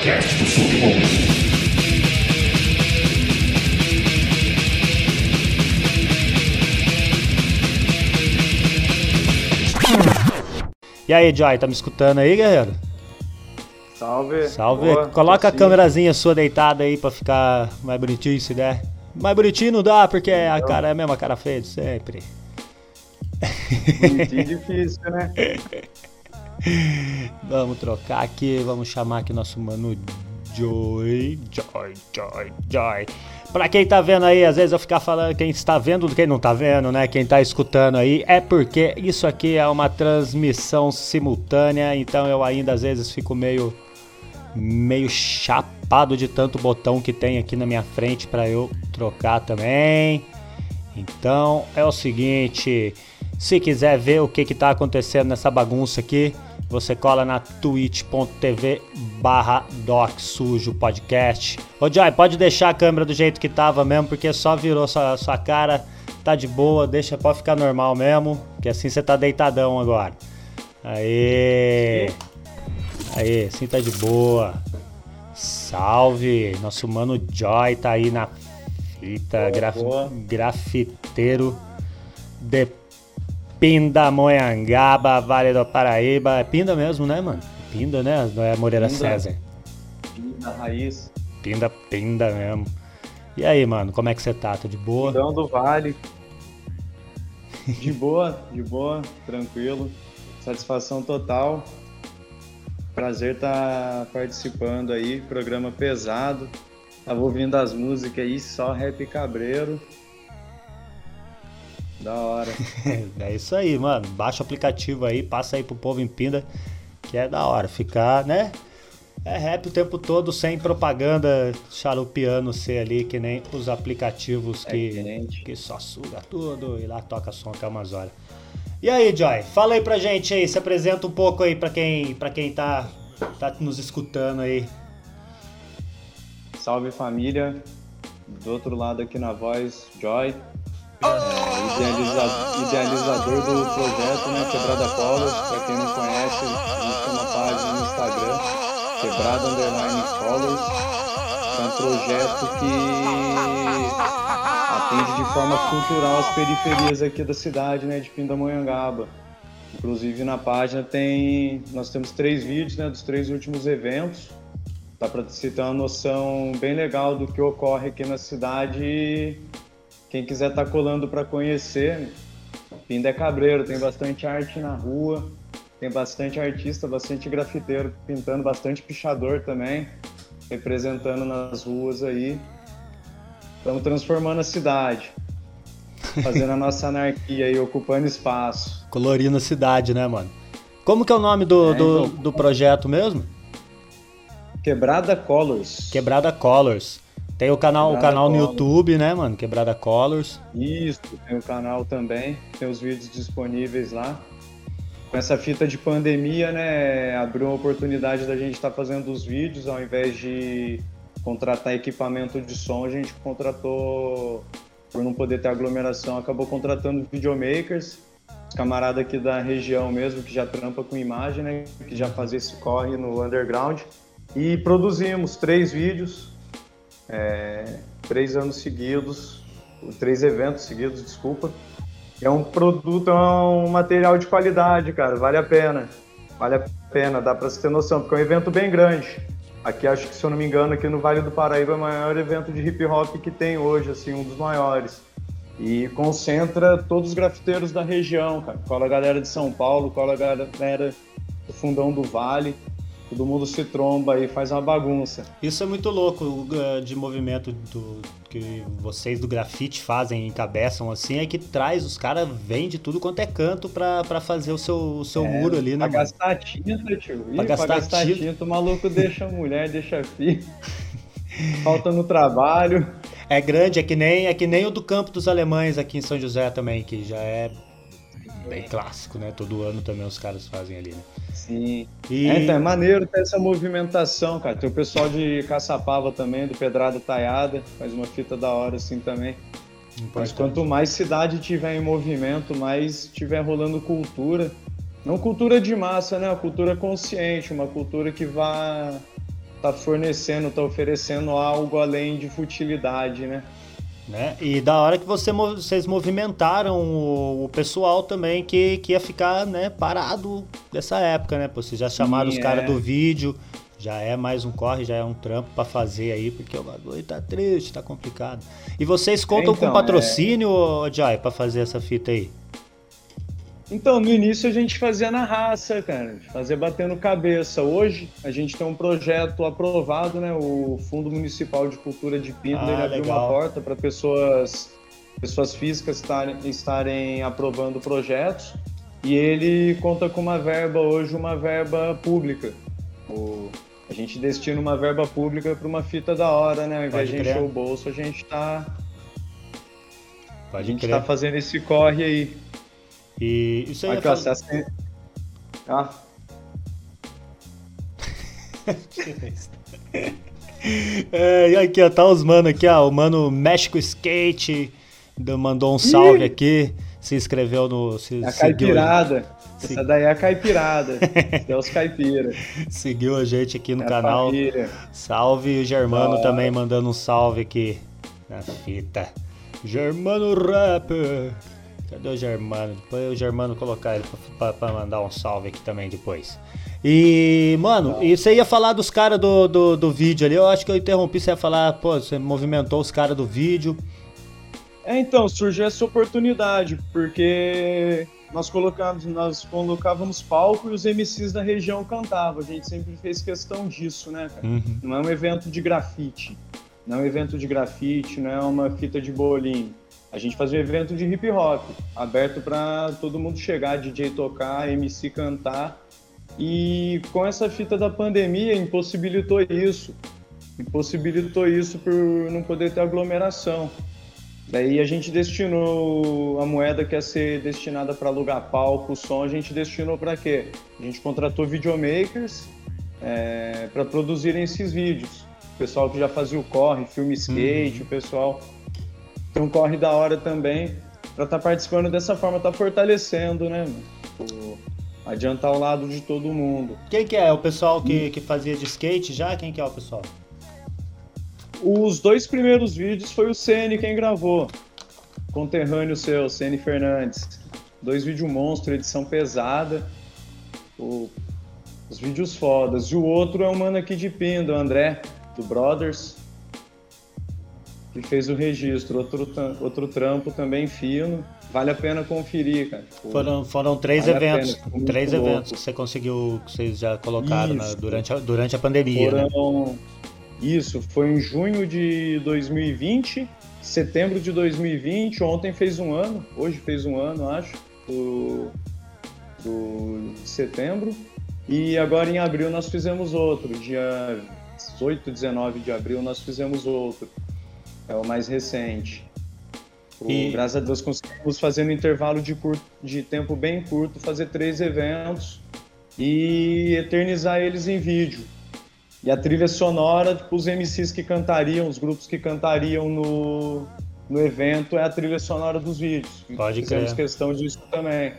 podcast do Submundo. E aí, Joy, tá me escutando aí, guerreiro? Salve. Salve. Boa, Coloca a câmerazinha sua deitada aí pra ficar mais bonitinho se der. Mais bonitinho não dá, porque a cara é a mesma cara feia de sempre. Bonitinho difícil, né? Vamos trocar aqui, vamos chamar aqui nosso mano Joy, Joy, Joy, Joy. Pra quem tá vendo aí, às vezes eu ficar falando quem está vendo do quem não tá vendo, né? Quem tá escutando aí, é porque isso aqui é uma transmissão simultânea, então eu ainda às vezes fico meio meio chapado de tanto botão que tem aqui na minha frente pra eu trocar também. Então é o seguinte, se quiser ver o que que tá acontecendo nessa bagunça aqui, você cola na twitch.tv barra Doc Sujo Podcast. Ô Joy, pode deixar a câmera do jeito que tava mesmo, porque só virou sua, sua cara, tá de boa, deixa, pode ficar normal mesmo, que assim você tá deitadão agora. Aê! Aê, assim tá de boa. Salve! Nosso mano Joy tá aí na fita, graf- boa. grafiteiro de Pindamonhangaba, Vale do Paraíba. É Pinda mesmo, né, mano? Pinda, né? Não é Moreira Pinda. César. Da raiz. Pinda, Pinda mesmo. E aí, mano, como é que você tá? Tá de boa? Dão do Vale. De boa, de boa, tranquilo. Satisfação total. Prazer estar participando aí. Programa pesado. Tava ouvindo as músicas aí, só rap cabreiro. Da hora. É isso aí, mano. Baixa o aplicativo aí, passa aí pro povo em Pinda, que é da hora. Ficar, né? É rap o tempo todo, sem propaganda, charupiando você ali, que nem os aplicativos É que, quente. que só suga tudo e lá toca som até umas horas. E aí, Joy, fala aí pra gente aí, se apresenta um pouco aí pra quem, pra quem tá, tá nos escutando aí. Salve família. Do outro lado aqui na voz, Joy. É, idealiza- idealizador do projeto, né? Quebrada Colors. Pra quem não conhece, tem uma página no Instagram, Quebrada Underline Colors. É um projeto que atende de forma cultural as periferias aqui da cidade, né? De Pindamonhangaba. Inclusive na página tem. Nós temos três vídeos né, dos três últimos eventos. Dá para você ter uma noção bem legal do que ocorre aqui na cidade. Quem quiser estar colando para conhecer, Pinda é Cabreiro, tem bastante arte na rua, tem bastante artista, bastante grafiteiro pintando, bastante pichador também, representando nas ruas aí. Estamos transformando a cidade, fazendo a nossa anarquia aí, ocupando espaço. Colorindo a cidade, né, mano? Como que é o nome do, É, do, então. do projeto mesmo? Quebrada Colors. Quebrada Colors. Tem o canal, o canal no Colors. YouTube, né, mano? Quebrada Colors. Isso, tem o canal também, tem os vídeos disponíveis lá. Com essa fita de pandemia, né, abriu uma oportunidade da gente estar fazendo os vídeos, ao invés de contratar equipamento de som, a gente contratou, por não poder ter aglomeração, acabou contratando videomakers, os camaradas aqui da região mesmo, que já trampa com imagem, né, que já fazia esse corre no underground. E produzimos três vídeos, é, três anos seguidos, três eventos seguidos, desculpa. É um produto, é um material de qualidade, cara, vale a pena. Vale a pena, dá pra você ter noção, porque é um evento bem grande. Aqui, acho que, se eu não me engano, aqui no Vale do Paraíba é o maior evento de hip hop que tem hoje, assim, um dos maiores. E concentra todos os grafiteiros da região, cara. Cola a galera de São Paulo, cola a galera do Fundão do Vale. Todo mundo se tromba e faz uma bagunça. Isso é muito louco uh, de movimento do, que vocês do grafite fazem, encabeçam assim, é que traz, os caras vêm de tudo quanto é canto pra, pra fazer o seu, o seu muro ali, né, Pra gastar tinta, tio. Ih, Pra gastar gastar tinta. tinta. o maluco deixa a mulher, deixa filho. Falta no trabalho. É grande, é que, nem, é que nem o do Campo dos Alemães aqui em São José também, que já é bem clássico, né? Todo ano também os caras fazem ali, né? Sim. E... É, então, é maneiro ter essa movimentação, cara. Tem o pessoal de Caçapava também, do Pedrada Taiada, faz uma fita da hora assim também. Mas Importante. quanto mais cidade tiver em movimento, mais tiver rolando cultura. Não cultura de massa, né? Uma cultura consciente, uma cultura que vá tá fornecendo, tá oferecendo algo além de futilidade, né? Né? E da hora que você, vocês movimentaram o, o, pessoal também que, que ia ficar né, parado nessa época, né? Vocês já chamaram Sim, os caras é. do vídeo, já é mais um corre, já é um trampo para fazer aí, porque o bagulho tá triste, tá complicado. E vocês contam então, com patrocínio, é... Jai, para fazer essa fita aí? Então, no início a gente fazia na raça, cara, fazia batendo cabeça. Hoje a gente tem um projeto aprovado, né? O Fundo Municipal de Cultura de Pinto, ah, abriu uma porta para pessoas, pessoas físicas estarem, estarem aprovando projetos e ele conta com uma verba hoje, uma verba pública. O, a gente destina uma verba pública para uma fita da hora, né? Ao invés de encher o bolso, a gente está a gente está fazendo esse corre aí. E isso aí aqui, é ó, faz... assim... ah. é, e aqui, ó, tá os mano aqui, ó. O mano México Skate mandou um salve Ih! aqui. Se inscreveu no. Se, a caipirada. Essa daí é a caipirada. é os caipira. Seguiu a gente aqui no é canal. Família. Salve o Germano ah. também mandando um salve aqui na fita. Germano Rapper. Cadê o Germano? Depois o Germano colocar ele pra, pra, mandar um salve aqui também depois. E, mano, e você ia falar dos caras do, do, do, vídeo ali. Eu acho que eu interrompi, você ia falar, pô, você movimentou os caras do vídeo. É, então, surgiu essa oportunidade, porque nós colocávamos, nós colocávamos palco e os MCs da região cantavam. A gente sempre fez questão disso, né, cara? Uhum. Não é um evento de grafite. Não é um evento de grafite, não é uma fita de bolinho a gente fazia um evento de hip hop, aberto para todo mundo chegar, DJ tocar, MC cantar. E com essa fita da pandemia impossibilitou isso. Impossibilitou isso por não poder ter aglomeração. Daí a gente destinou a moeda que ia ser destinada para alugar palco, som, a gente destinou para quê? A gente contratou videomakers é, para produzirem esses vídeos. O pessoal que já fazia o corre, filme skate, uhum. o pessoal então corre da hora também para estar tá participando dessa forma, tá fortalecendo, né? O, adiantar o lado de todo mundo. Quem que é? O pessoal que, que fazia de skate já? Quem que é o pessoal? Os dois primeiros vídeos foi o Ceni quem gravou. Conterrâneo seu, Ceni Fernandes. Dois vídeos monstro, edição pesada. O, os vídeos fodas. E o outro é o mano aqui de Pindo, o André, do Brothers que fez o registro. Outro, outro trampo também fino. Vale a pena conferir, cara. Tipo, foram, foram três vale eventos. Pena, três eventos louco. que você conseguiu, que vocês já colocaram na, durante, a, durante a pandemia. Né? Foram, né? Isso, foi em junho de 2020, setembro de 2020. Ontem fez um ano, hoje fez um ano, acho, do, do de setembro. E agora em abril nós fizemos outro, dia 18, 19 de abril nós fizemos outro é o mais recente. O, e... Graças a Deus conseguimos fazer no intervalo de, curto, de tempo bem curto, fazer três eventos e eternizar eles em vídeo. E a trilha sonora, tipo, os MCs que cantariam, os grupos que cantariam no, no evento, é a trilha sonora dos vídeos. Pode Fizemos crer. questão disso também.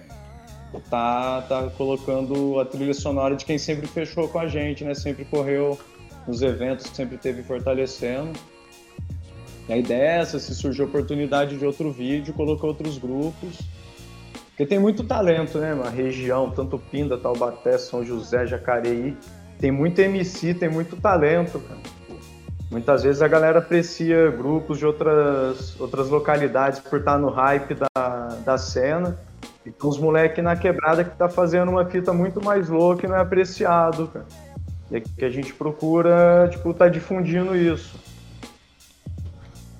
Tá, tá colocando a trilha sonora de quem sempre fechou com a gente, né? Sempre correu nos eventos, sempre teve fortalecendo. E a ideia é essa, se surgiu oportunidade de outro vídeo, colocou outros grupos. Porque tem muito talento, né? A região, tanto Pinda, Taubaté, São José, Jacareí. Tem muito MC, tem muito talento, cara. Muitas vezes a galera aprecia grupos de outras, outras localidades por estar no hype da, da cena. E tem uns moleques na quebrada que tá fazendo uma fita muito mais louca e não é apreciado, cara. E é que a gente procura, tipo, tá difundindo isso.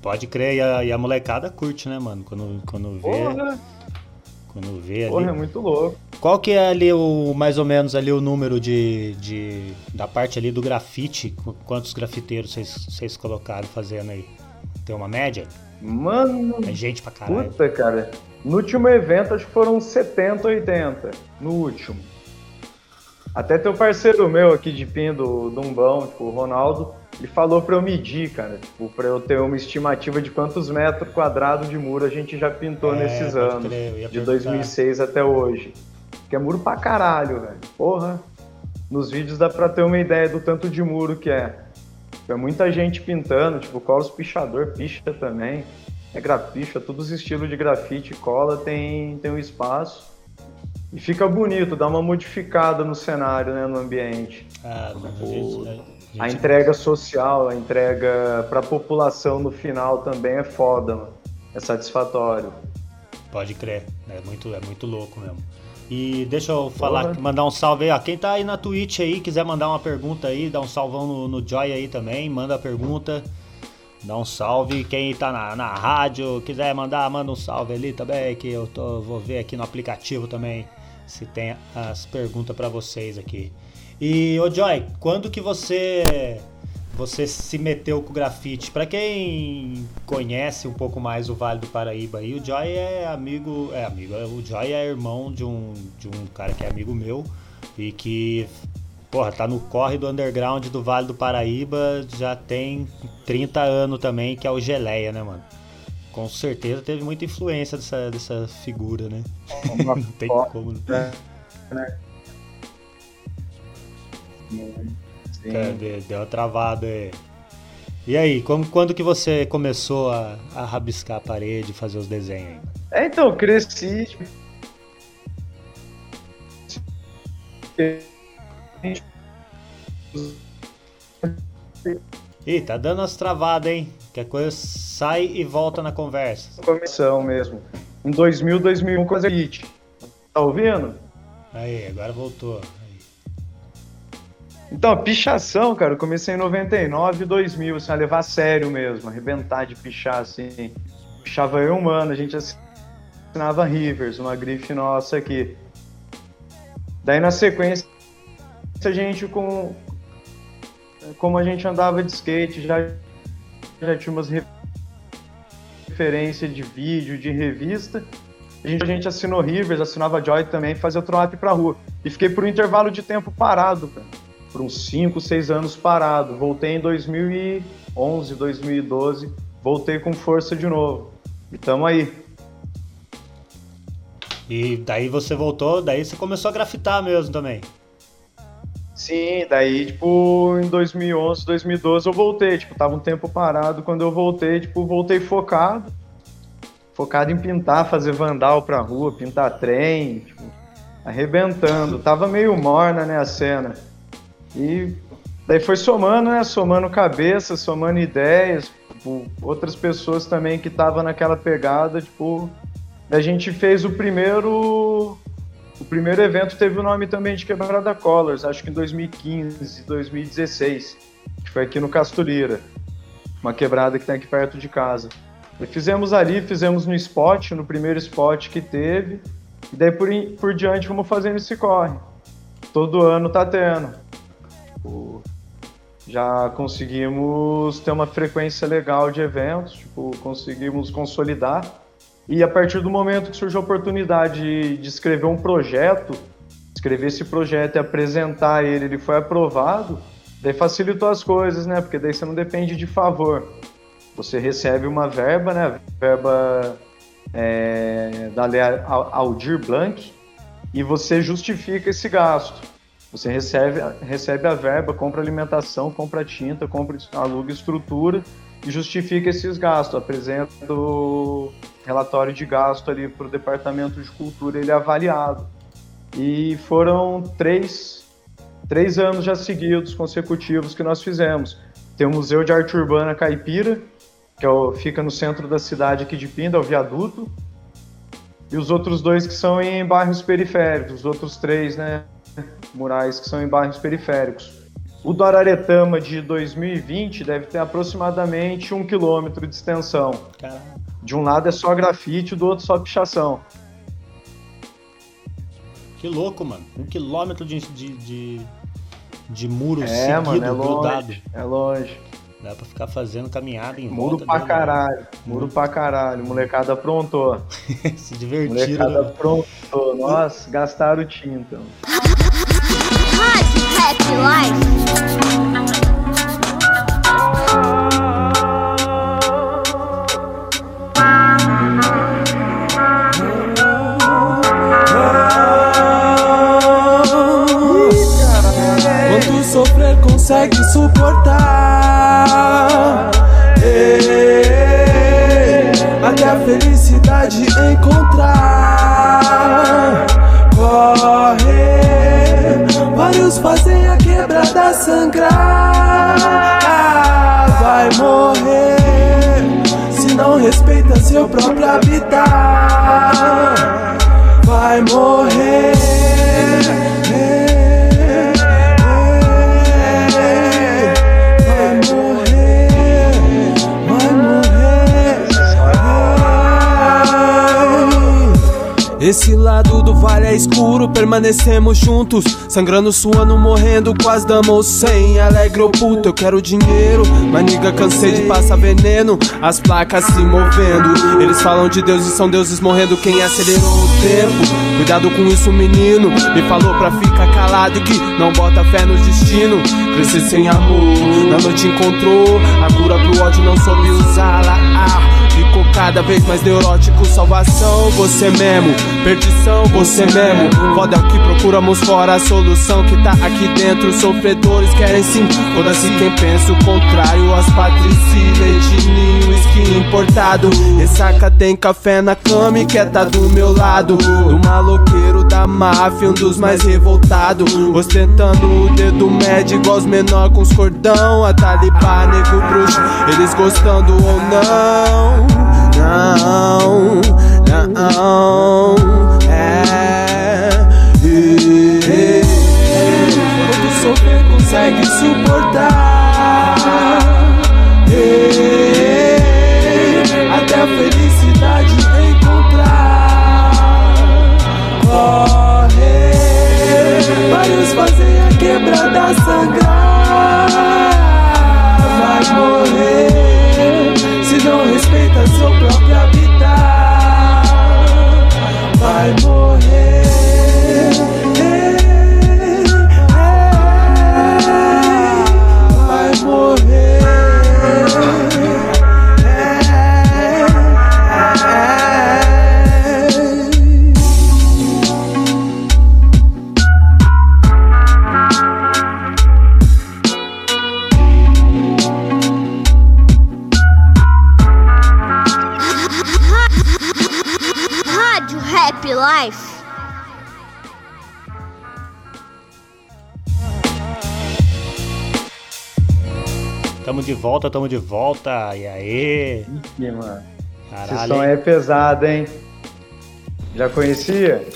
Pode crer, e a, e a, molecada curte, né, mano? Quando, quando vê. Porra. Quando vê ali. Porra, é muito louco. Qual que é ali o, mais ou menos ali o número de, de da parte ali do grafite? Quantos grafiteiros vocês colocaram fazendo aí? Tem uma média? Mano. É gente pra caralho. Puta, cara. No último evento acho que foram 70, 80. No último. Até teu parceiro meu aqui de PIN do Dumbão, tipo, o Ronaldo, ele falou para eu medir, cara, tipo, para eu ter uma estimativa de quantos metros quadrados de muro a gente já pintou é, nesses anos, crer, de 2006 até hoje. Que é muro pra caralho, velho. Porra. nos vídeos dá pra ter uma ideia do tanto de muro que é. É muita gente pintando, tipo, cola os pichador, picha também. É graficha, todos os estilos de grafite, cola tem, tem um espaço. E fica bonito, dá uma modificada no cenário, né, no ambiente. Ah, a gente, a gente- A entrega social, a entrega pra população no final também é foda, mano. É satisfatório. Pode crer, é muito, é muito louco mesmo. E deixa eu falar, Porra. mandar um salve aí, ó. Quem tá aí na Twitch aí, quiser mandar uma pergunta aí, dá um salvão no, no Joy aí também, manda a pergunta, dá um salve. Quem tá na, na rádio, quiser mandar, manda um salve ali também, que eu tô, vou ver aqui no aplicativo também se tem as perguntas pra vocês aqui. E, ô Joy, quando que você você se meteu com o grafite. Pra quem conhece um pouco mais o Vale do Paraíba aí, o Joy é amigo, é amigo, o Joy é irmão de um de um cara que é amigo meu e que porra, tá no corre do underground do Vale do Paraíba, já tem 30 anos também, que é o Geleia, né, mano? Com certeza teve muita influência dessa, dessa figura, né? Não tem como. É, né? Sim. Deu uma travada aí. E aí, como, quando que você começou a, a rabiscar a parede, fazer os desenhos? É, então, cresci. Ih, tá dando umas travadas, hein? Que a coisa sai e volta na conversa. Comissão mesmo. Em 2000, 2001, coisa hit. Tá ouvindo? Aí, agora voltou. Então, pichação, cara, eu comecei em 99 e 2000, assim, a levar a sério mesmo, arrebentar de pichar, assim. Pichava eu, mano, a gente assinava Rivers, uma grife nossa aqui. Daí, na sequência, a gente com... Como a gente andava de skate, já, já tinha umas re- referências de vídeo, de revista. A gente, a gente assinou Rivers, assinava Joy também, fazia tronap pra rua. E fiquei por um intervalo de tempo parado, cara por uns 5, 6 anos parado. Voltei em 2011, 2012, voltei com força de novo. E tamo aí. E daí você voltou, daí você começou a grafitar mesmo também. Sim, daí, tipo, em 2011, 2012 eu voltei, tipo, tava um tempo parado, quando eu voltei, tipo, voltei focado, focado em pintar, fazer vandal pra rua, pintar trem, tipo, arrebentando. Tava meio morna, né, a cena. E daí foi somando, né, somando cabeça, somando ideias, tipo, outras pessoas também que estavam naquela pegada, tipo, a gente fez o primeiro o primeiro evento teve o nome também de Quebrada Colors, acho que em 2015, 2016, que foi aqui no Casturira, uma quebrada que tem aqui perto de casa. E fizemos ali, fizemos no spot, no primeiro spot que teve, e daí por, por diante vamos fazendo esse corre. Todo ano tá tendo. Tipo, já conseguimos ter uma frequência legal de eventos, tipo, conseguimos consolidar. E a partir do momento que surgiu a oportunidade de escrever um projeto, escrever esse projeto e apresentar ele, ele foi aprovado, daí facilitou as coisas, né? Porque daí você não depende de favor. Você recebe uma verba, né? Verba é, da Lei Aldir Blanc, e você justifica esse gasto. Você recebe, recebe a verba, compra alimentação, compra tinta, compra, aluga estrutura e justifica esses gastos. Apresenta o relatório de gasto ali para o Departamento de Cultura, ele é avaliado. E foram três, três anos já seguidos, consecutivos, que nós fizemos. Tem o Museu de Arte Urbana Caipira, que é o- fica no centro da cidade aqui de Pinda, o viaduto. E os outros dois que são em bairros periféricos, os outros três, né, murais que são em bairros periféricos. O do Araretama de 2020 deve ter aproximadamente um quilômetro de extensão. Caralho. De um lado é só grafite, do outro só pichação. Que louco, mano. Um quilômetro de, de, de, de muro É, seguido, mano, é grudado. longe. É longe. Dá pra ficar fazendo caminhada em Muro volta pra dele, caralho. Muro Muito. pra caralho. Molecada aprontou. né? Se divertiram. Molecada né? aprontou. Nossa, gastaram tinta. Happy Life. consegue suportar. Quebrada sangrar. Vai morrer se não respeita seu próprio habitat. Vai morrer. Esse lado do vale é escuro, permanecemos juntos. Sangrando, suando, morrendo, quase damos sem. Alegre ou puto, eu quero dinheiro. Mas niga, cansei de passar veneno. As placas se movendo. Eles falam de Deus e são deuses morrendo. Quem acelerou o tempo? Cuidado com isso, menino. Me falou pra ficar calado e que não bota fé no destino. Crescer sem amor, na noite encontrou. A cura pro ódio não soube usá-la. Ah. Cada vez mais neurótico, salvação, você mesmo, perdição, você mesmo. Foda que procuramos fora a solução que tá aqui dentro. Sofredores querem sim, foda-se quem pensa o contrário. As patricílias, leitinho, skin importado. Ressaca tem café na cama e quer tá do meu lado. Do maloqueiro da máfia, um dos mais revoltados. Ostentando o dedo médio, igual os menor com os cordão. A talibã, nego bruxo, eles gostando ou não. Não, não, é. consegue suportar. Volta, tamo de volta. E aí? Ih, mano. Esse Caralho. som hein? é pesado, hein? Já conhecia?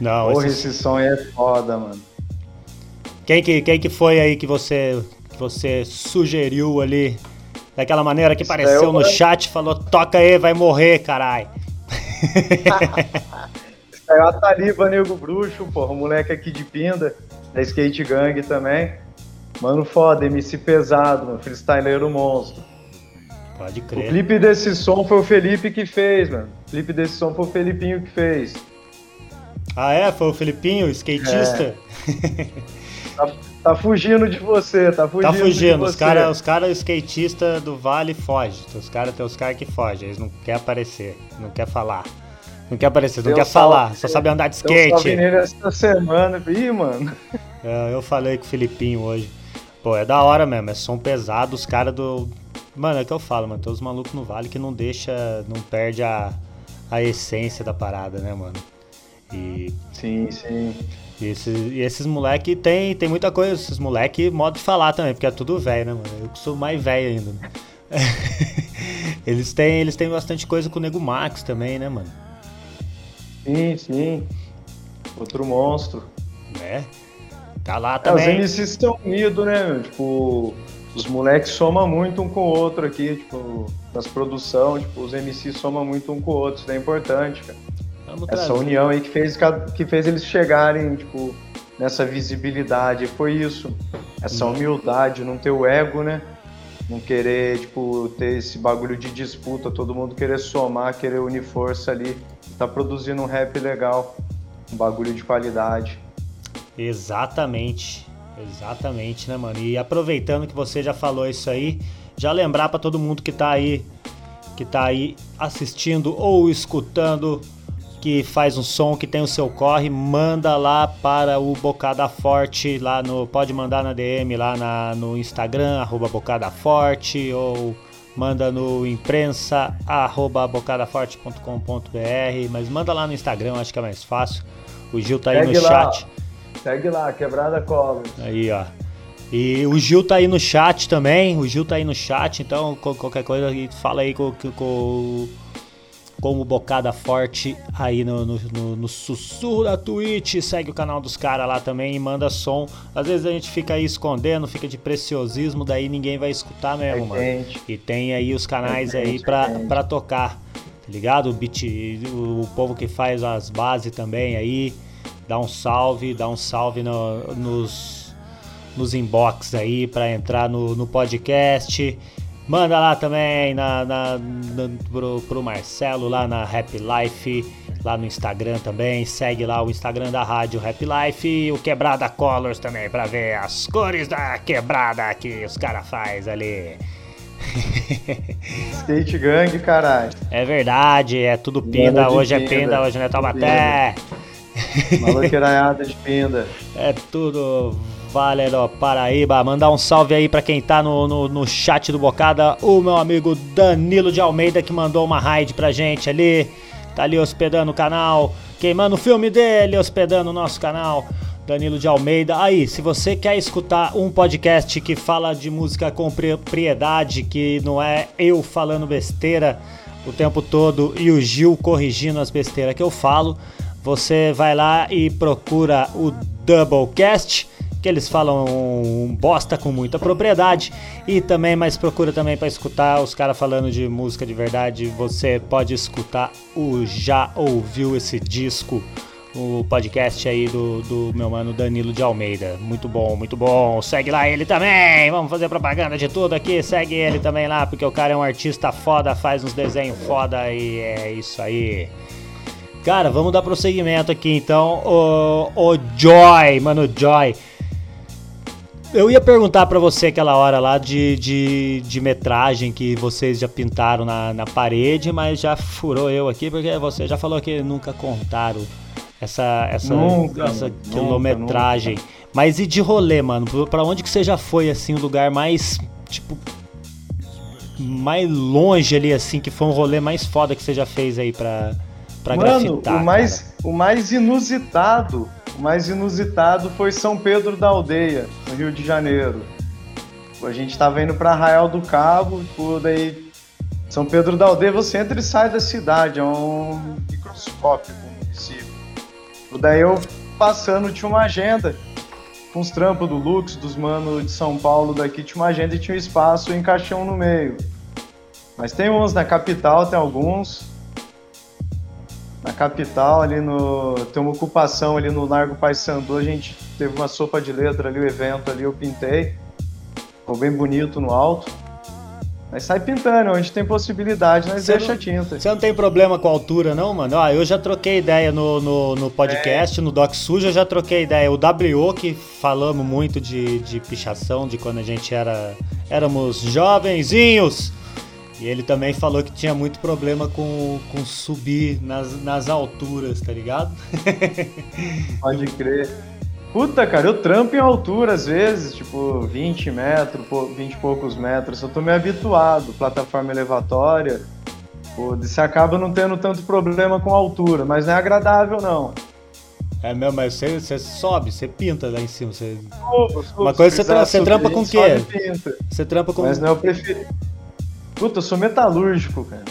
Não, Porra, esse- esse som é foda, mano. quem, que, quem que foi aí que você, que você sugeriu ali? Daquela maneira que apareceu eu- no chat, falou: toca aí, vai morrer, carai. É a Taliba Nego Bruxo, porra, o moleque aqui de Pinda, da Skate Gang também. Mano, foda, MC pesado, mano, freestyleiro monstro. Pode O crer. clipe desse som foi o Felipe que fez, mano. O clipe desse som foi o Felipinho que fez. Ah, é? Foi o Filipinho, skatista? Tá, tá fugindo de você, tá fugindo. Tá fugindo. Os caras os cara skatistas do Vale fogem. Os caras tem os caras que fogem. Eles não querem aparecer, não quer falar. Não quer aparecer, não Deu quer falar, só sabe andar de skate. nele essa semana. Ih, mano. É, eu falei com o Filipinho hoje. Pô, é da hora mesmo, é som pesado, os caras do. Mano, é o que eu falo, mano. Tem os malucos no vale que não deixa. não perde a, a essência da parada, né, mano? E, Sim, sim. e esses, e esses moleque tem, tem muita coisa, esses moleque, modo de falar também, porque é tudo velho, né, mano? Eu que sou mais velho ainda. Né? eles, têm, eles têm bastante coisa com o Nego Max também, né, mano? Sim, sim. Outro monstro. Né? Tá lá É, os também. MCs estão unidos, né? Tipo, os moleques somam muito um com o outro aqui, tipo, nas produções, tipo, os MCs somam muito um com o outro, isso é importante, cara. Vamos Essa trazer. união aí que fez, que fez eles chegarem, tipo, nessa visibilidade, foi isso. Essa Uhum. humildade, não ter o ego, né? Não querer, tipo, ter esse bagulho de disputa, todo mundo querer somar, querer unir força ali. Tá produzindo um rap legal, um bagulho de qualidade. Exatamente. Exatamente, né, mano? E aproveitando que você já falou isso aí, já lembrar pra todo mundo que tá aí, que tá aí assistindo ou escutando que faz um som, que tem o seu corre, manda lá para o Bocada Forte, lá no. Pode mandar na DM lá na, no Instagram, arroba Bocada Forte, ou manda no imprensa arroba bocadaforte.com.br, mas manda lá no Instagram, acho que é mais fácil. O Gil tá aí no lá. chat. Segue lá, quebrada cola. Aí, ó. E o Gil tá aí no chat também. O Gil tá aí no chat, então qualquer coisa fala aí com, com, com, o Bocada Forte aí no, no, no- no sussurro da Twitch. Segue o canal dos caras lá também e manda som. Às vezes a gente fica aí escondendo, fica de preciosismo, daí ninguém vai escutar mesmo, mano. E tem aí os canais aí pra, pra tocar, tá ligado? O beat, o povo que faz as bases também aí, dá um salve, dá um salve no- nos, nos inbox aí pra entrar no, no podcast. Manda lá também na, na, na- pro, pro Marcelo lá na Happy Life, lá no Instagram também. Segue lá o Instagram da rádio Happy Life e o Quebrada Colors também pra ver as cores da quebrada que os caras faz ali. skate gang, caralho. É verdade, é tudo pinda, hoje é pinda, pinda, hoje não é Taubaté. Maloqueiraiada de pinda. É tudo Vale do Paraíba. Mandar um salve aí pra quem tá no, no, no chat do Bocada, o meu amigo Danilo de Almeida que mandou uma raid pra gente ali. Tá ali hospedando o canal, queimando o filme dele, hospedando o nosso canal. Danilo de Almeida. Aí, se você quer escutar um podcast que fala de música com propriedade, que não é eu falando besteira o tempo todo e o Gil corrigindo as besteiras que eu falo, você vai lá e procura o Doublecast, que eles falam bosta com muita propriedade e também, mas procura também para escutar os caras falando de música de verdade. Você pode escutar o Já Ouviu Esse Disco, o podcast aí do, do meu mano Danilo de Almeida. Muito bom, muito bom. Segue lá ele também. Vamos fazer propaganda de tudo aqui. Segue ele também lá, porque o cara é um artista foda, faz uns desenhos foda e é isso aí. Cara, vamos dar prosseguimento aqui então. O, o Joy, mano, Joy. Eu ia perguntar pra você aquela hora lá de, de, de metragem que vocês já pintaram na, na parede, mas já furou eu aqui porque você já falou que nunca contaram essa, essa, Nunca, essa nunca, quilometragem. Mas e de rolê, mano? Pra onde que você já foi, assim, o lugar mais, tipo, mais longe ali, assim, que foi um rolê mais foda que você já fez aí pra, pra Mano, grafitar? o mais, o mais inusitado, o mais inusitado foi São Pedro da Aldeia, no Rio de Janeiro. A gente tava indo pra Arraial do Cabo, tipo, daí São Pedro da Aldeia você entra e sai da cidade, é um microscópio o município. Daí eu passando tinha uma agenda com os trampos do Lux, dos manos de São Paulo daqui, tinha uma agenda e tinha um espaço em caixão no meio. Mas tem uns na capital, tem alguns. Na capital, ali no. Tem uma ocupação ali no Largo Paissandu, a gente teve uma sopa de letra ali, o evento ali, eu pintei. Ficou bem bonito no alto. Mas sai pintando, onde tem possibilidade, nós Você deixa não- a tinta. Você não tem problema com a altura, não, mano? Ó, eu já troquei ideia no, no, no podcast, no Doc Suja, eu já troquei ideia. O WO, que falamos muito de, de pichação, de quando a gente era éramos jovenzinhos. E ele também falou que tinha muito problema com, com subir nas, nas alturas, tá ligado? Pode crer. Puta, cara, eu trampo em altura às vezes, tipo 20 metros, pô, 20 e poucos metros. Eu tô meio habituado, plataforma elevatória. Pô, você acaba não tendo tanto problema com altura, mas não é agradável não. É mesmo, mas você, você sobe, você pinta lá em cima. Você, Subo, subo, Uma coisa se você quiser você subir, trampa com o quê? você trampa com. Mas não é o preferido. Puta, eu sou metalúrgico, cara.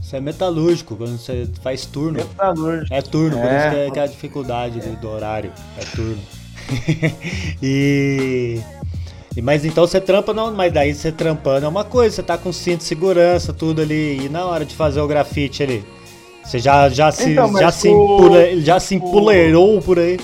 Você é metalúrgico, quando você faz turno. Metalúrgico. É turno, por É. isso que é, que é a dificuldade do, do horário. É turno. e. Mas então você trampa, não, mas daí você trampando é uma coisa, você tá com cinto de segurança, tudo ali, e na hora de fazer o grafite ali. Você já, já, se, Então, já, se, o- empule- já se empoleirou por aí.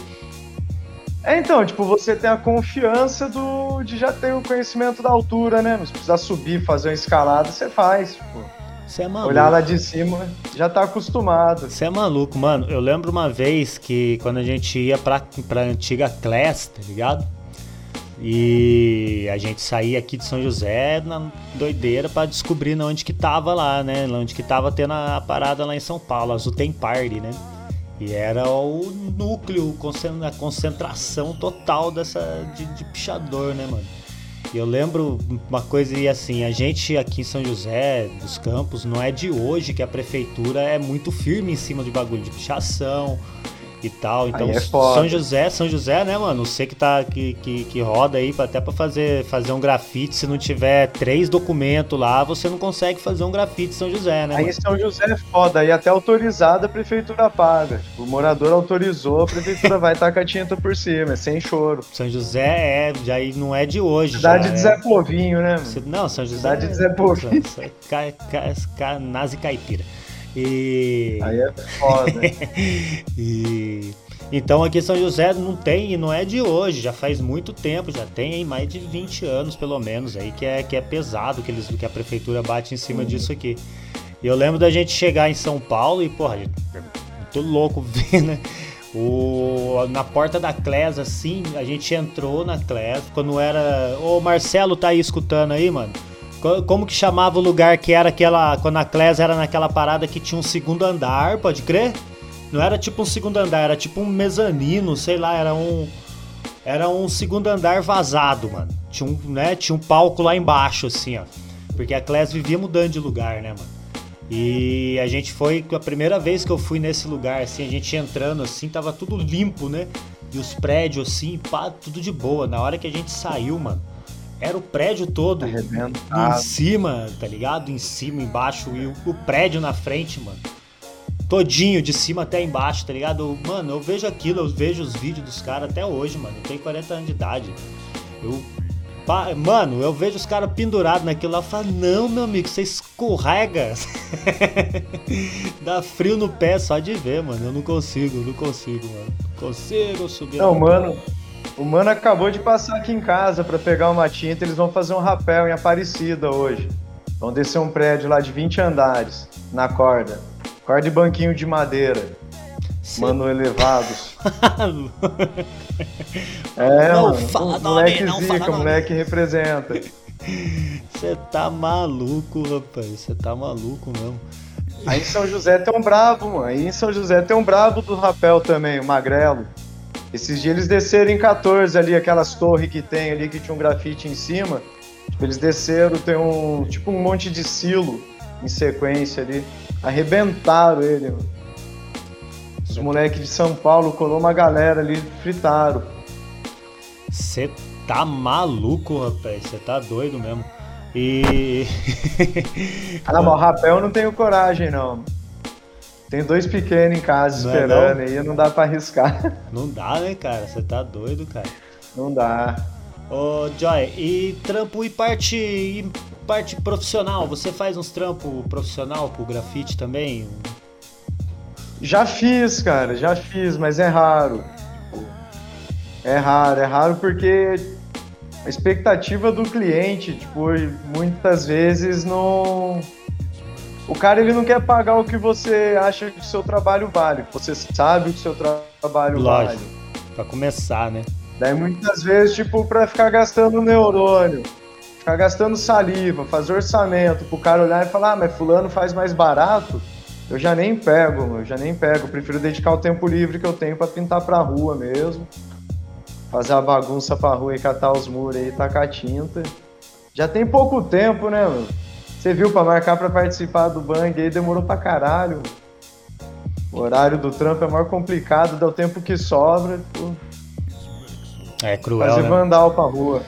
É, então, tipo, você tem a confiança do, de já ter o conhecimento da altura, né? Se precisar subir, fazer uma escalada, você faz. Tipo, Você é maluco. olhar lá de cima, já tá acostumado. Você é maluco, mano. Eu lembro uma vez que quando a gente ia pra, pra antiga Class, tá ligado? E a gente saía aqui de São José na doideira para descobrir onde que tava lá, né? Onde que tava tendo a parada lá em São Paulo, a Zutem Party, né? E era o núcleo, a concentração total dessa de, de pichador, né, mano? E eu lembro uma coisa e assim, a gente aqui em São José dos Campos não é de hoje que a prefeitura é muito firme em cima de bagulho de pichação, e tal. Então, é São José, São José, né, mano? Você que tá que, que, que roda aí até para fazer fazer um grafite, se não tiver três documentos lá, você não consegue fazer um grafite São José, né? Aí mano? São José é foda, aí até autorizado a prefeitura paga. Tipo, o morador autorizou, a prefeitura vai tacar tinta por cima, é sem choro. São José é, já não é de hoje. Cidade já, de é... Zé Povinho, né? Mano? Não, São José. Cidade de Zé Povinho. Ca, ca, ca, nazi caipira. E. Aí é foda. e. Então aqui em São José não tem e não é de hoje, já faz muito tempo, já tem aí mais de 20 anos pelo menos aí que é, que é pesado que, eles, que a prefeitura bate em cima uhum. disso aqui. E eu lembro da gente chegar em São Paulo e, porra, tô louco vendo, né? O, na porta da Clés, assim, a gente entrou na Clés, quando era. Ô Marcelo tá aí escutando aí, mano? Como que chamava o lugar que era aquela. Quando a Clés era naquela parada que tinha um segundo andar, pode crer? Não era tipo um segundo andar, era tipo um mezanino, sei lá, era um. Era um segundo andar vazado, mano. Tinha um, né, tinha um palco lá embaixo, assim, ó. Porque a Class vivia mudando de lugar, né, mano? E a gente foi, a primeira vez que eu fui nesse lugar, assim, a gente entrando assim, tava tudo limpo, né? E os prédios, assim, pá, tudo de boa. Na hora que a gente saiu, mano, era o prédio todo em cima, tá ligado? Em cima, embaixo, e o, o prédio na frente, mano todinho, de cima até embaixo, tá ligado? Mano, eu vejo aquilo, eu vejo os vídeos dos caras até hoje, mano. Eu tenho 40 anos de idade. Eu. Mano, eu vejo os caras pendurados naquilo lá e falo, não, meu amigo, você escorrega. Dá frio no pé só de ver, mano. Eu não consigo, não consigo, mano. Consigo subir. Não, mano. O mano acabou de passar aqui em casa para pegar uma tinta, eles vão fazer um rapel em Aparecida hoje. Vão descer um prédio lá de 20 andares na corda. Corda de banquinho de madeira. Sim. Mano elevados. é, não mano. Fala moleque nome, zica, fala moleque nome. representa. Você tá maluco, rapaz. Você tá maluco mesmo. Aí em São José tem um brabo, mano. Aí em São José tem um brabo do rapel também, o Magrelo. Esses dias eles desceram em 14 ali, aquelas torres que tem ali que tinha um grafite em cima. Tipo, eles desceram, tem um tipo um monte de silo em sequência ali. Arrebentaram ele, mano. Os moleques de São Paulo colou uma galera ali, fritaram. Você tá maluco, rapaz. Você tá doido mesmo. E. ah, mas o rapel eu não tenho coragem, não. Tem dois pequenos em casa não é esperando é aí, não dá pra arriscar. Não dá, né, cara? Você tá doido, cara. Não dá. Ô, Joy, e trampo e parte, e parte profissional? Você faz uns trampos profissional pro grafite também? Já fiz, cara, já fiz, mas é raro. É raro, é raro porque a expectativa do cliente, tipo, muitas vezes não. O cara ele não quer pagar o que você acha que o seu trabalho vale. Você sabe o que o seu tra trabalho Lógico. vale. Pra começar, né? Daí muitas vezes, tipo, pra ficar gastando neurônio, ficar gastando saliva, fazer orçamento, pro cara olhar e falar, ah, mas fulano faz mais barato, eu já nem pego, eu já nem pego. Eu prefiro dedicar o tempo livre que eu tenho para pintar pra rua mesmo. Fazer a bagunça pra rua e catar os muros aí, tacar tinta. Já tem pouco tempo, né, mano? Você viu, pra marcar pra participar do bang aí demorou pra caralho. O horário do trampo é mais complicado, dá o tempo que sobra. Tipo... É cruel. Fazer né? vandal pra rua.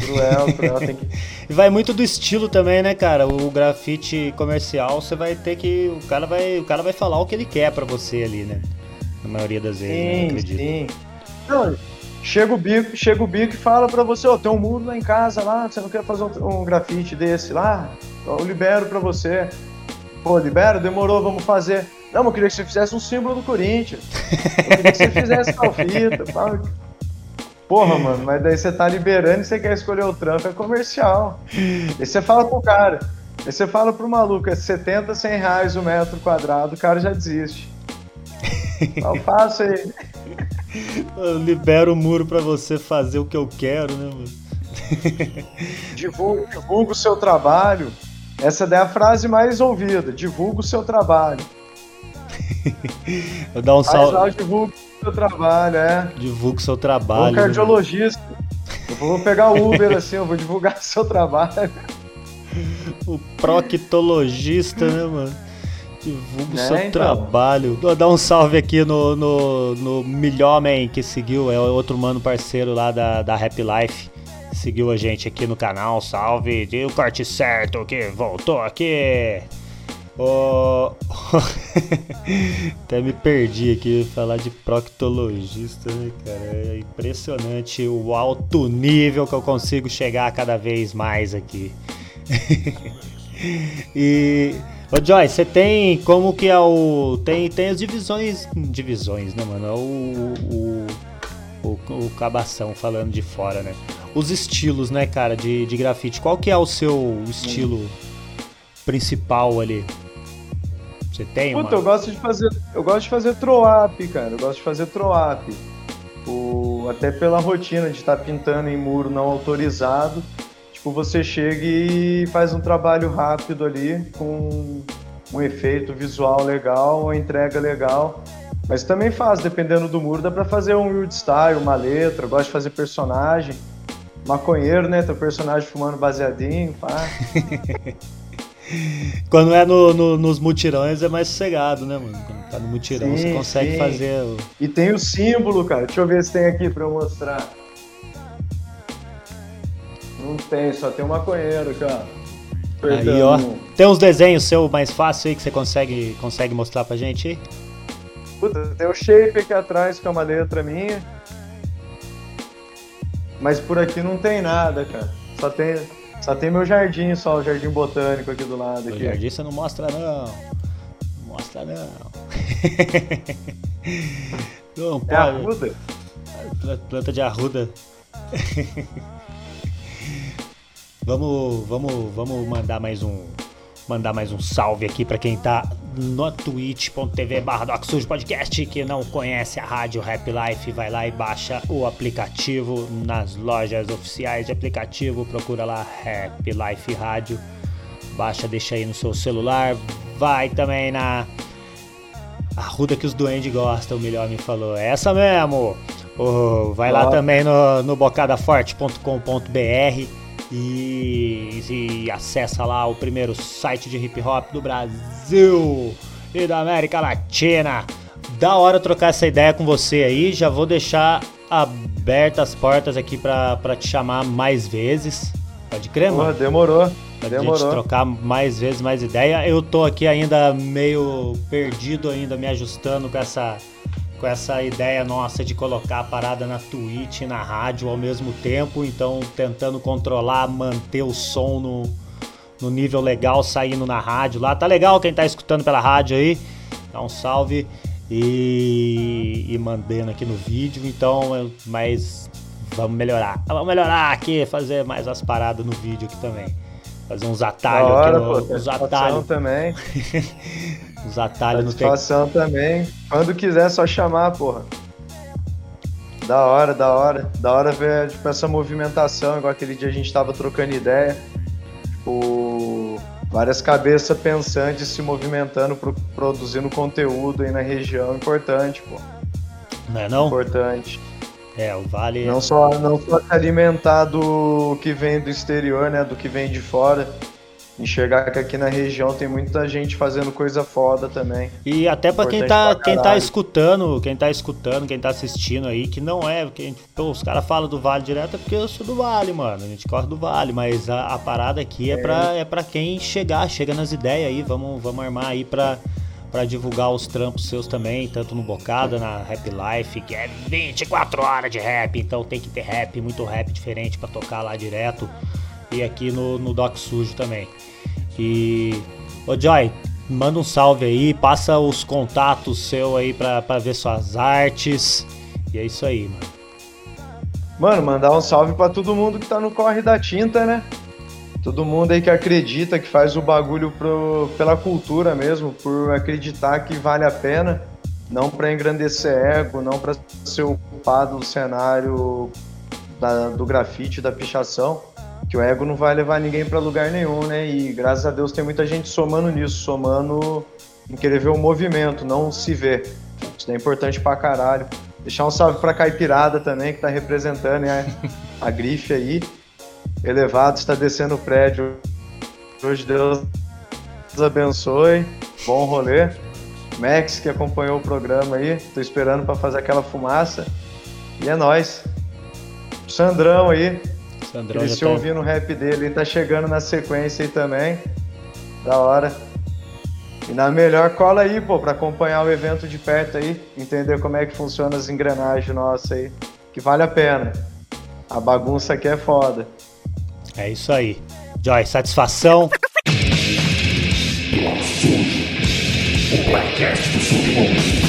Cruel, cruel, tem que. E vai muito do estilo também, né, cara? O grafite comercial, você vai ter que. O cara vai, o cara vai falar o que ele quer para você ali, né? Na maioria das vezes, sim, né? acredito. Sim. Não, chega o bico, chega o bico e fala para você, ó, oh, tem um muro lá em casa lá, você não quer fazer um, um grafite desse lá? Eu libero para você. Pô, libero, demorou, vamos fazer. Não, eu queria que você fizesse um símbolo do Corinthians. Eu queria que você fizesse tal fita, tal. Porra, mano, mas daí você tá liberando e você quer escolher o trampo, é comercial. E você fala pro cara, aí você fala pro maluco, é 70, 100 reais o metro quadrado, o cara já desiste. Eu faço aí. Eu libero o muro pra você fazer o que eu quero, né, mano? Divulga, o seu trabalho. Essa é a frase mais ouvida. Divulga o seu trabalho. Eu dar um salve. divulga o seu trabalho, é. Divulga o seu trabalho. um né, cardiologista. Eu vou pegar o Uber assim, eu vou divulgar o seu trabalho. O proctologista, né, mano? Divulga o É, seu então. trabalho. Vou dar um salve aqui no, no, no Milhomem que seguiu, é outro mano parceiro lá da, da Happy Life. Seguiu a gente aqui no canal, salve. E o corte certo que voltou aqui. Ô, Até me perdi aqui falar de proctologista, né, cara? É impressionante o alto nível que eu consigo chegar cada vez mais aqui. e Ô Joy, você tem como que é o tem tem as divisões, divisões, né, mano? É O o, o, o cabação falando de fora, né? Os estilos, né, cara, de, de grafite. Qual que é o seu estilo principal ali? Você tem uma? Puta, eu gosto de fazer. Eu gosto de fazer throw-up, cara. Eu gosto de fazer throw-up. Até pela rotina de estar pintando em muro não autorizado. Tipo, você chega e faz um trabalho rápido ali, com um efeito visual legal, uma entrega legal. Mas também faz, dependendo do muro, dá pra fazer um weird style, uma letra. Gosto de fazer personagem. Maconheiro, né? Teu personagem fumando baseadinho, pá. Quando é no, no- nos mutirões é mais sossegado, né, mano? Quando tá no mutirão Sim, você consegue sim. fazer o... E tem o símbolo, cara. Deixa eu ver se tem aqui pra eu mostrar. Não tem, só tem o maconheiro, cara. Aí, ó. Tem uns desenhos seu mais fácil aí que você consegue, consegue mostrar pra gente aí? Puta, tem o shape aqui atrás, que é uma letra minha. Mas por aqui não tem nada, cara. Só tem, só tem meu jardim, só o jardim botânico aqui do lado. O Aqui. jardim você não mostra não. Não mostra não. não É a pode. ruda? Pla- Planta de arruda. vamos, vamos, vamos mandar mais um mandar mais um salve aqui pra quem tá no twitch.tv barra Podcast que não conhece a rádio Rap Life, vai lá e baixa o aplicativo nas lojas oficiais de aplicativo, procura lá Rap Life Rádio, baixa, deixa aí no seu celular, vai também na Arruda que os duendes gostam, o melhor me falou. É essa mesmo! Ô, vai lá também no, no bocadaforte.com.br e, e acessa lá o primeiro site de hip hop do Brasil e da América Latina. Da hora trocar essa ideia com você aí. Já vou deixar abertas as portas aqui pra, pra te chamar mais vezes. Pode crer, Porra, mano? demorou. Pra gente Demorou. trocar mais vezes, mais ideia. Eu tô aqui ainda meio perdido ainda, me ajustando com essa com essa ideia nossa de colocar a parada na Twitch e na rádio ao mesmo tempo, então tentando controlar, manter o som no, no nível legal saindo na rádio lá. Tá legal quem tá escutando pela rádio aí? Dá um salve e, e mandando aqui no vídeo, então, mas vamos melhorar. Vamos melhorar aqui, fazer mais as paradas no vídeo aqui também. Fazer uns atalhos hora, aqui pô. no, uns Satisfação atalhos, também. uns atalhos no tec- Satisfação também. Quando quiser, é só chamar, porra. Da hora, da hora. Da hora ver tipo, essa movimentação, igual aquele dia a gente tava trocando ideia. Tipo, várias cabeças pensantes se movimentando, pro- produzindo conteúdo aí na região. Importante, pô. Não é não? Importante. É, o Vale. Não só, não só se alimentar do que vem do exterior, né? Do que vem de fora. Enxergar que aqui na região tem muita gente fazendo coisa foda também. E até pra quem tá, quem tá escutando, quem tá escutando, quem tá assistindo aí, que não é, porque pô, os caras falam do Vale direto, é porque eu sou do Vale, mano. A gente corre do Vale, mas a, a parada aqui é, Pra, é pra quem chegar, chega nas ideias aí, vamos, vamos armar aí pra, pra divulgar os trampos seus também, tanto no Bocada, na Rap Life, que é 24 horas de rap, então tem que ter rap, muito rap diferente pra tocar lá direto. E aqui no, no Doc Sujo também. E. Ô Joy, manda um salve aí, passa os contatos seu aí pra, ver suas artes. E é isso aí, mano. Mano, mandar um salve pra todo mundo que tá no corre da tinta, né? Todo mundo aí que acredita, que faz o bagulho pro, pela cultura mesmo, por acreditar que vale a pena, não pra engrandecer ego, não pra ser o participar do cenário da, do grafite, da pichação, que o ego não vai levar ninguém para lugar nenhum, né? E graças a Deus tem muita gente somando nisso, somando em querer ver o movimento, não se ver. Isso é importante pra caralho. Deixar um salve pra Caipirada também, que tá representando né, a grife aí. Elevado está descendo o prédio. Hoje Deus abençoe. Bom rolê. Max que acompanhou o programa aí, tô esperando para fazer aquela fumaça. E é nós. Sandrão aí. Sandrão ele se tá... ouvindo o rap dele, ele tá chegando na sequência aí também. Da hora. E na melhor cola aí, pô, para acompanhar o evento de perto aí, entender como é que funciona as engrenagens nossas aí, que vale a pena. A bagunça aqui é foda. É isso aí. Joy, satisfação. o podcast do.